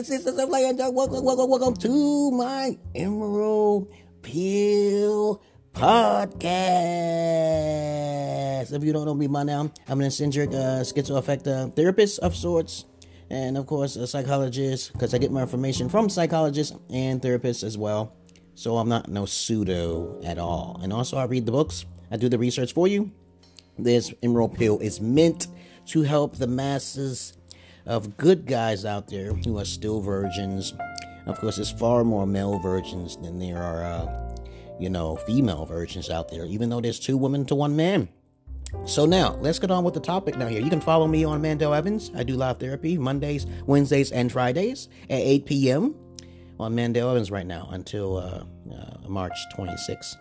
and sisters of land, welcome, welcome, welcome to my Emerald Pill podcast. If you don't know me by now, I'm an eccentric uh, schizoaffective therapist of sorts, and of course, a psychologist, because I get my information from psychologists and therapists as well. So I'm not no pseudo at all. And also, I read the books, I do the research for you. This Emerald Pill is meant to help the masses of good guys out there who are still virgins. Of course, there's far more male virgins than there are, uh, you know, female virgins out there, even though there's two women to one man. So now, let's get on with the topic now here. You can follow me on Mandel Evans. I do live therapy Mondays, Wednesdays, and Fridays at 8 p.m. on Mandel Evans right now until uh, uh, March 26th.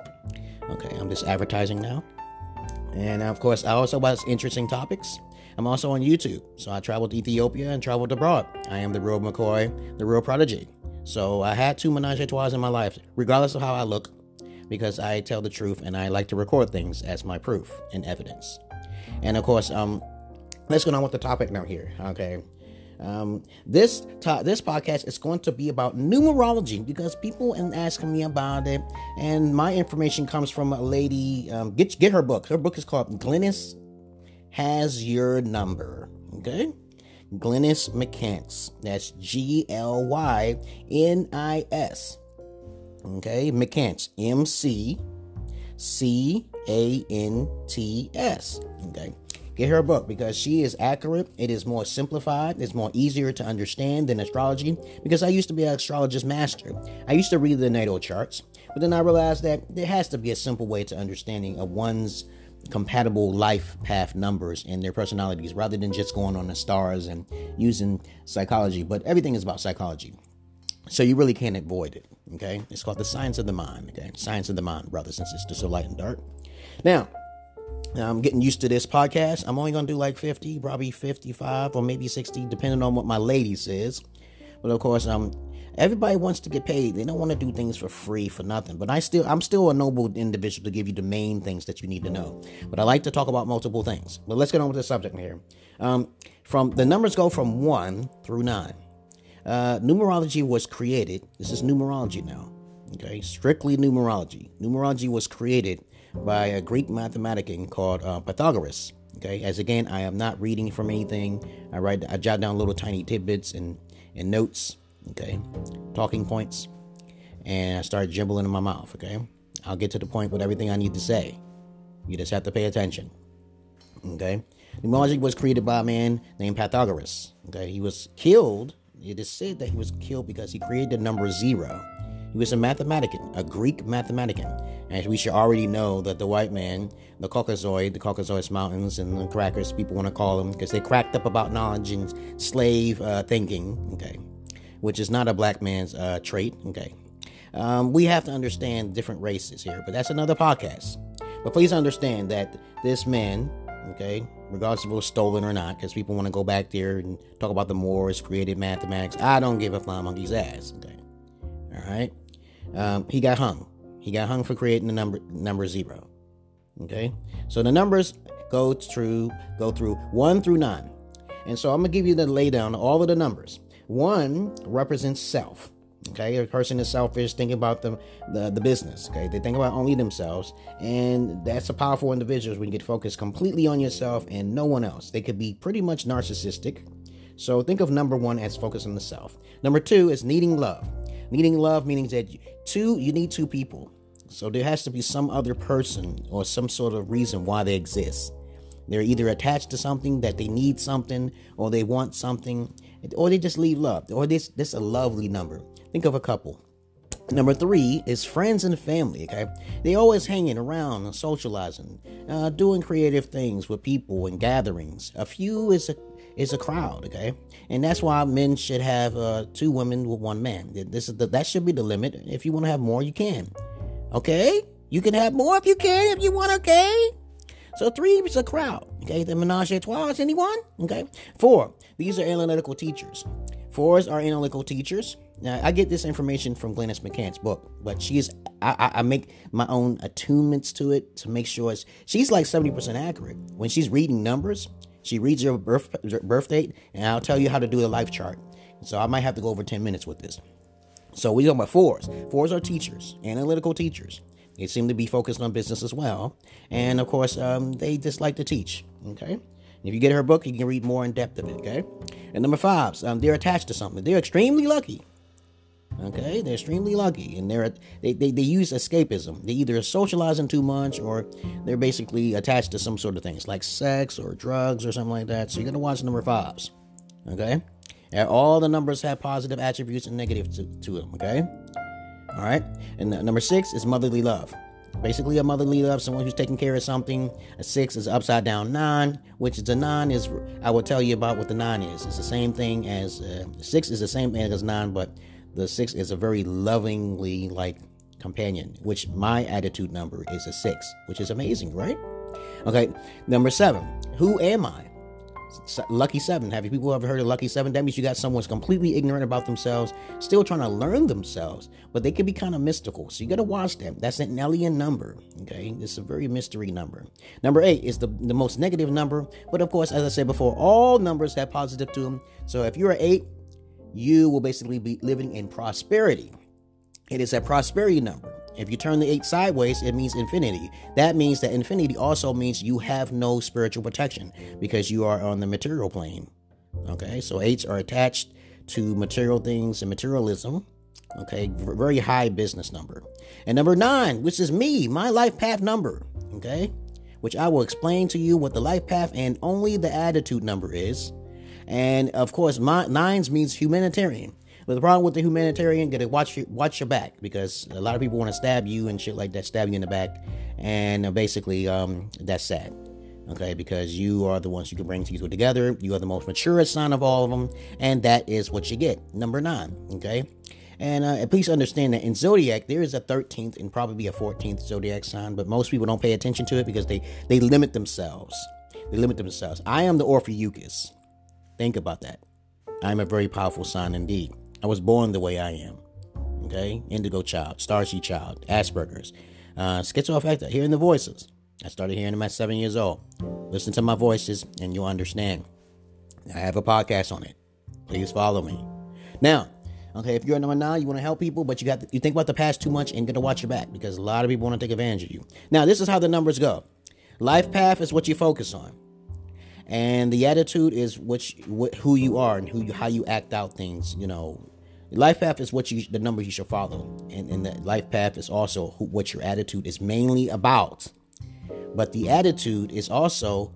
Okay, I'm just advertising now. And of course, I also watch interesting topics. I'm also on YouTube. So I traveled to Ethiopia and traveled abroad. I am the real McCoy, the real prodigy. So I had two menage a trois in my life, regardless of how I look, because I tell the truth and I like to record things as my proof and evidence. And of course, um, let's go on with the topic now here. Okay. Um, this to- this podcast is going to be about numerology because people are asking me about it, and my information comes from a lady. Um, get get her book. Her book is called Glynis Has Your Number. Okay, Glynis McCants. That's G L Y N I S. Okay, McCants. M C C A N T S. Okay. Get her a book because she is accurate. It is more simplified. It's more easier to understand than astrology because I used to be an astrologist master. I used to read the natal charts, but then I realized that there has to be a simple way to understanding of one's compatible life path numbers and their personalities rather than just going on the stars and using psychology. But everything is about psychology. So you really can't avoid it. Okay. It's called the science of the mind. Okay. Science of the mind, brothers and sisters. So light and dark. Now, I'm getting used to this podcast. I'm only going to do like 50, probably 55 or maybe 60, depending on what my lady says. But of course, um, everybody wants to get paid. They don't want to do things for free for nothing. But I still, I'm still a noble individual to give you the main things that you need to know. But I like to talk about multiple things. But let's get on with the subject here. Um, from the numbers go from one through nine. Uh, numerology was created. This is numerology now. Okay, strictly numerology. Numerology was created by a Greek mathematician called uh, Pythagoras. Okay, as again, I am not reading from anything. I write, I jot down little tiny tidbits and and notes. Okay, talking points, and I start jibbling in my mouth. Okay, I'll get to the point with everything I need to say. You just have to pay attention. Okay, The numerology was created by a man named Pythagoras. Okay, he was killed. It is said that he was killed because he created the number zero. He was a mathematician, a Greek mathematician. And we should already know that the white man, the Caucasoid, the Caucasus Mountains, and the crackers, people want to call them, because they cracked up about knowledge and slave uh, thinking, okay, which is not a black man's uh, trait, okay. Um, we have to understand different races here, but that's another podcast. But please understand that this man, okay, regardless if it was stolen or not, because people want to go back there and talk about the Moors created mathematics. I don't give a flying monkey's ass, okay. All right. Um, he got hung. He got hung for creating the number number zero. Okay. So the numbers go through go through one through nine, and so I'm gonna give you the laydown of all of the numbers. One represents self. Okay, a person is selfish, thinking about the, the the business. Okay, they think about only themselves, and that's a powerful individual when you get focused completely on yourself and no one else. They could be pretty much narcissistic. So think of number one as focus on the self. Number two is needing love. Needing love meaning that two, you need two people. So there has to be some other person or some sort of reason why they exist. They're either attached to something that they need something, or they want something, or they just leave love. Or this this a lovely number. Think of a couple. Number three is friends and family. Okay, they always hanging around and socializing, uh, doing creative things with people and gatherings. A few is a is a crowd. Okay, and that's why men should have uh, two women with one man. This is the, that should be the limit. If you want to have more, you can. Okay, you can have more if you can if you want. Okay. So three is a crowd. Okay, the menage a trois. Anyone? Okay. Four. These are analytical teachers. Fours are analytical teachers. Now, I get this information from Glynis McCants' book, but she is I, I, make my own attunements to it to make sure it's she's like 70% accurate. When she's reading numbers, she reads your birth birth date, and I'll tell you how to do a life chart. So I might have to go over 10 minutes with this. So we talking about fours. Fours are teachers, analytical teachers. They seem to be focused on business as well. And of course, um, they just like to teach. Okay. If you get her book, you can read more in depth of it. Okay. And number fives, um, they're attached to something. They're extremely lucky. Okay, they're extremely lucky, and they're they, they, they use escapism. They either socializing too much, or they're basically attached to some sort of things like sex or drugs or something like that. So you're gonna watch number fives. Okay, and all the numbers have positive attributes and negative to, to them. Okay, all right. And number six is motherly love. Basically, a motherly love, someone who's taking care of something. A six is upside down nine, which is a nine is. I will tell you about what the nine is. It's the same thing as uh, six is the same thing as nine, but the six is a very lovingly like companion, which my attitude number is a six, which is amazing, right? Okay, number seven. Who am I? Lucky seven. Have you people ever heard of lucky seven? That means you got someone's completely ignorant about themselves, still trying to learn themselves, but they can be kind of mystical. So you got to watch them. That's an alien number. Okay, it's a very mystery number. Number eight is the the most negative number, but of course, as I said before, all numbers have positive to them. So if you're an eight, you will basically be living in prosperity. It is a prosperity number. If you turn the eight sideways, it means infinity. That means that infinity also means you have no spiritual protection because you are on the material plane. Okay, so eights are attached to material things and materialism. Okay, very high business number. And number nine, which is me, my life path number. Okay, which I will explain to you what the life path and only the attitude number is. And of course, my, nines means humanitarian. But the problem with the humanitarian, gotta watch your, watch your back because a lot of people want to stab you and shit like that, stab you in the back, and uh, basically, um, that's sad. Okay, because you are the ones who can bring these people together. You are the most mature sign of all of them, and that is what you get. Number nine. Okay, and uh, please understand that in zodiac there is a 13th and probably a 14th zodiac sign, but most people don't pay attention to it because they they limit themselves. They limit themselves. I am the Ophiuchus. Think about that. I'm a very powerful sign indeed. I was born the way I am. Okay? Indigo child, Starseed child, Asperger's, uh, schizoaffective, hearing the voices. I started hearing them at seven years old. Listen to my voices and you'll understand. I have a podcast on it. Please follow me. Now, okay, if you're a number nine, you want to help people, but you got you think about the past too much and to watch your back because a lot of people want to take advantage of you. Now, this is how the numbers go. Life path is what you focus on and the attitude is which what, who you are and who you, how you act out things you know life path is what you the numbers you should follow. And, and the life path is also who, what your attitude is mainly about. But the attitude is also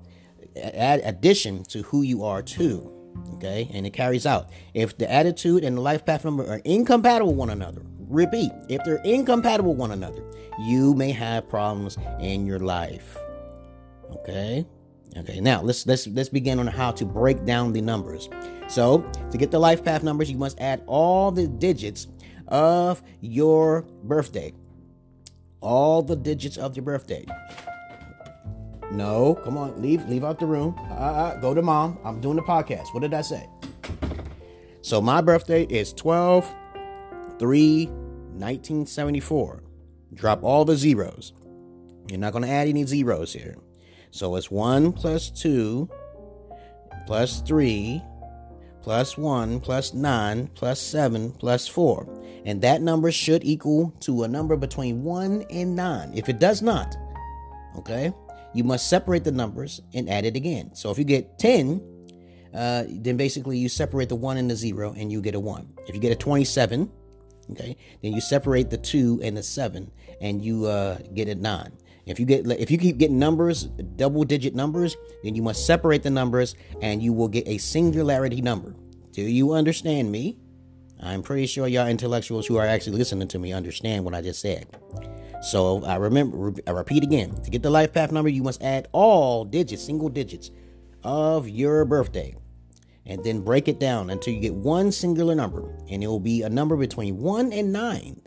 add addition to who you are too okay? And it carries out. If the attitude and the life path number are incompatible with one another repeat if they're incompatible with one another you may have problems in your life okay Okay, now let's let's let's begin on how to break down the numbers. So to get the life path numbers, you must add all the digits of your birthday. All the digits of your birthday. No, come on, leave leave out the room. Uh, uh, go to mom. I'm doing the podcast. What did I say? So my birthday is 12 3 1974. Drop all the zeros. You're not going to add any zeros here. So it's 1 plus 2 plus 3 plus 1 plus 9 plus 7 plus 4. And that number should equal to a number between 1 and 9. If it does not, okay, you must separate the numbers and add it again. So if you get 10, uh, then basically you separate the 1 and the 0 and you get a 1. If you get a 27, okay, then you separate the 2 and the 7 and you uh, get a 9. If you get if you keep getting numbers, double digit numbers, then you must separate the numbers and you will get a singularity number. Do you understand me? I'm pretty sure y'all intellectuals who are actually listening to me understand what I just said. So I remember I repeat again. To get the life path number, you must add all digits, single digits of your birthday. And then break it down until you get one singular number. And it will be a number between one and nine.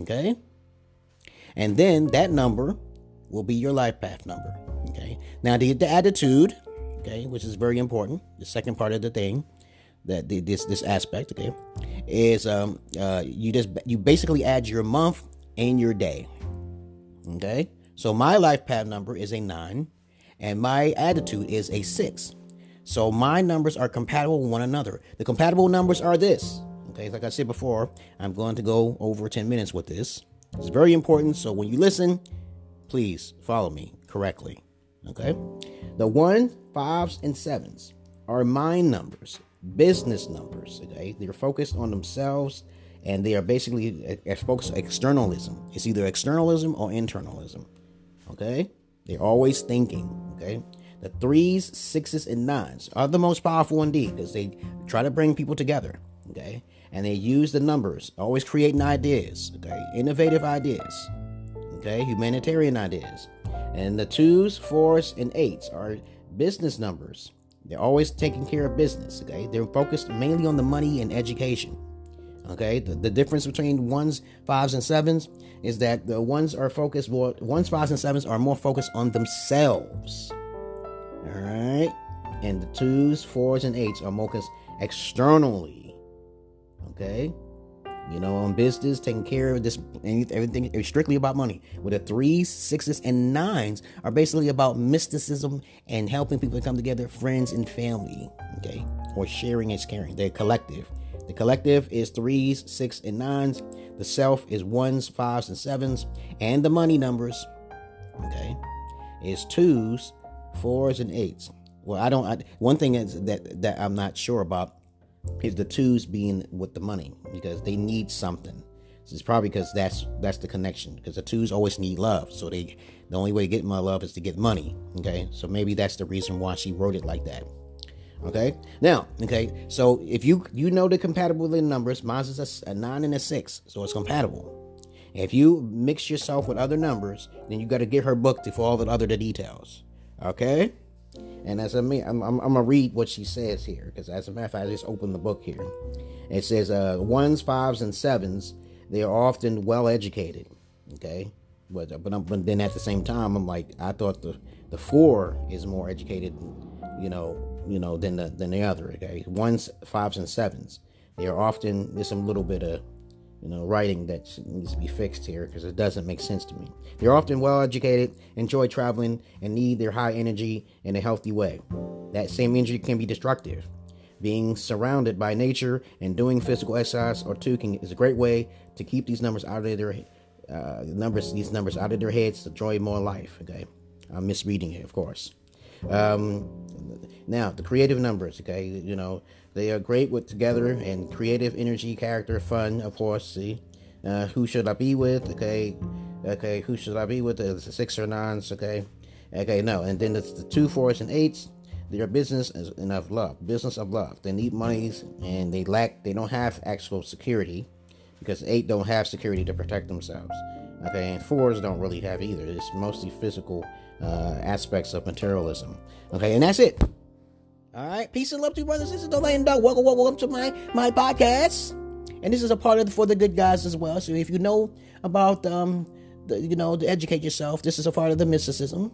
Okay? And then that number will be your life path number. Okay. Now to get the attitude, okay, which is very important, the second part of the thing, that the, this this aspect, okay, is um uh you just you basically add your month and your day. Okay. So my life path number is a nine, and my attitude is a six. So my numbers are compatible with one another. The compatible numbers are this. Okay, like I said before, I'm going to go over 10 minutes with this. It's very important. So when you listen, please follow me correctly. Okay? The one, fives, and sevens are mind numbers, business numbers. Okay? They're focused on themselves and they are basically focused on externalism. It's either externalism or internalism. Okay? They're always thinking. Okay? The threes, sixes, and nines are the most powerful indeed because they try to bring people together. Okay? And they use the numbers, always creating ideas. Okay? Innovative ideas. Okay? Humanitarian ideas. And the twos, fours, and eights are business numbers. They're always taking care of business. Okay? They're focused mainly on the money and education. Okay, the, the difference between ones, fives, and sevens is that the ones are focused more, ones, fives, and sevens are more focused on themselves. All right, and the twos, fours, and eights are more focused externally. Okay, you know, on business, taking care of this, everything is strictly about money. With the threes, sixes, and nines are basically about mysticism and helping people come together, friends and family. Okay, or sharing and caring. They're collective. The collective is threes, six, and nines. The self is ones, fives, and sevens. And the money numbers, okay, is twos, fours, and eights. Well, I don't. I, one thing is that that I'm not sure about is the twos being with the money because they need something. So it's probably because that's that's the connection because the twos always need love. So they the only way to get my love is to get money. Okay, so maybe that's the reason why she wrote it like that. Okay. Now, okay. So if you you know the compatibility numbers, mine is a, a nine and a six, so it's compatible. If you mix yourself with other numbers, then you got to get her book to all the other the details. Okay. And as I mean, I'm, I'm, I'm gonna read what she says here because as a matter of fact, I just opened the book here. It says uh, ones, fives, and sevens. They are often well educated. Okay. But but, but then at the same time, I'm like I thought the the four is more educated. You know, you know, than the than the other. Okay, ones, fives, and sevens. They are often there's some little bit of you know writing that needs to be fixed here because it doesn't make sense to me. They're often well educated, enjoy traveling, and need their high energy in a healthy way. That same energy can be destructive. Being surrounded by nature and doing physical exercise or two can, is a great way to keep these numbers out of their uh, numbers these numbers out of their heads to enjoy more life. Okay, I'm misreading it, of course. Um, now, the creative numbers, okay, you know, they are great with together and creative energy, character, fun, of course. See, uh, who should I be with? Okay, okay, who should I be with? The six or nines, okay, okay, no, and then it's the two, fours, and eights. Their business is enough love, business of love. They need monies and they lack, they don't have actual security because eight don't have security to protect themselves. Okay, and fours don't really have either. It's mostly physical uh, aspects of materialism. Okay, and that's it. All right, peace and love to you, brothers and sisters. Don't dog. Welcome, welcome to my my podcast. And this is a part of the, for the good guys as well. So if you know about um, the, you know, to educate yourself, this is a part of the mysticism.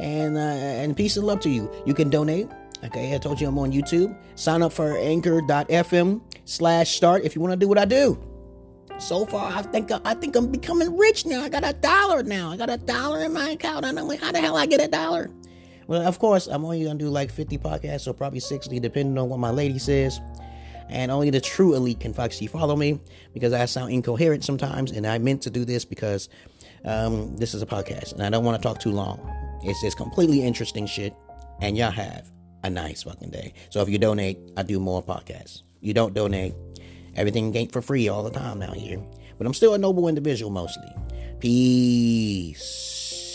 And uh, and peace and love to you. You can donate. Okay, I told you I'm on YouTube. Sign up for anchor.fm slash start if you want to do what I do. So far, I think I think I'm becoming rich now. I got a dollar now. I got a dollar in my account, I'm like, how the hell I get a dollar? Well, of course, I'm only gonna do like 50 podcasts, or probably 60, depending on what my lady says. And only the true elite can actually follow me because I sound incoherent sometimes, and I meant to do this because um, this is a podcast, and I don't want to talk too long. It's just completely interesting shit, and y'all have a nice fucking day. So if you donate, I do more podcasts. You don't donate, Everything ain't for free all the time now here. But I'm still a noble individual mostly. Peace.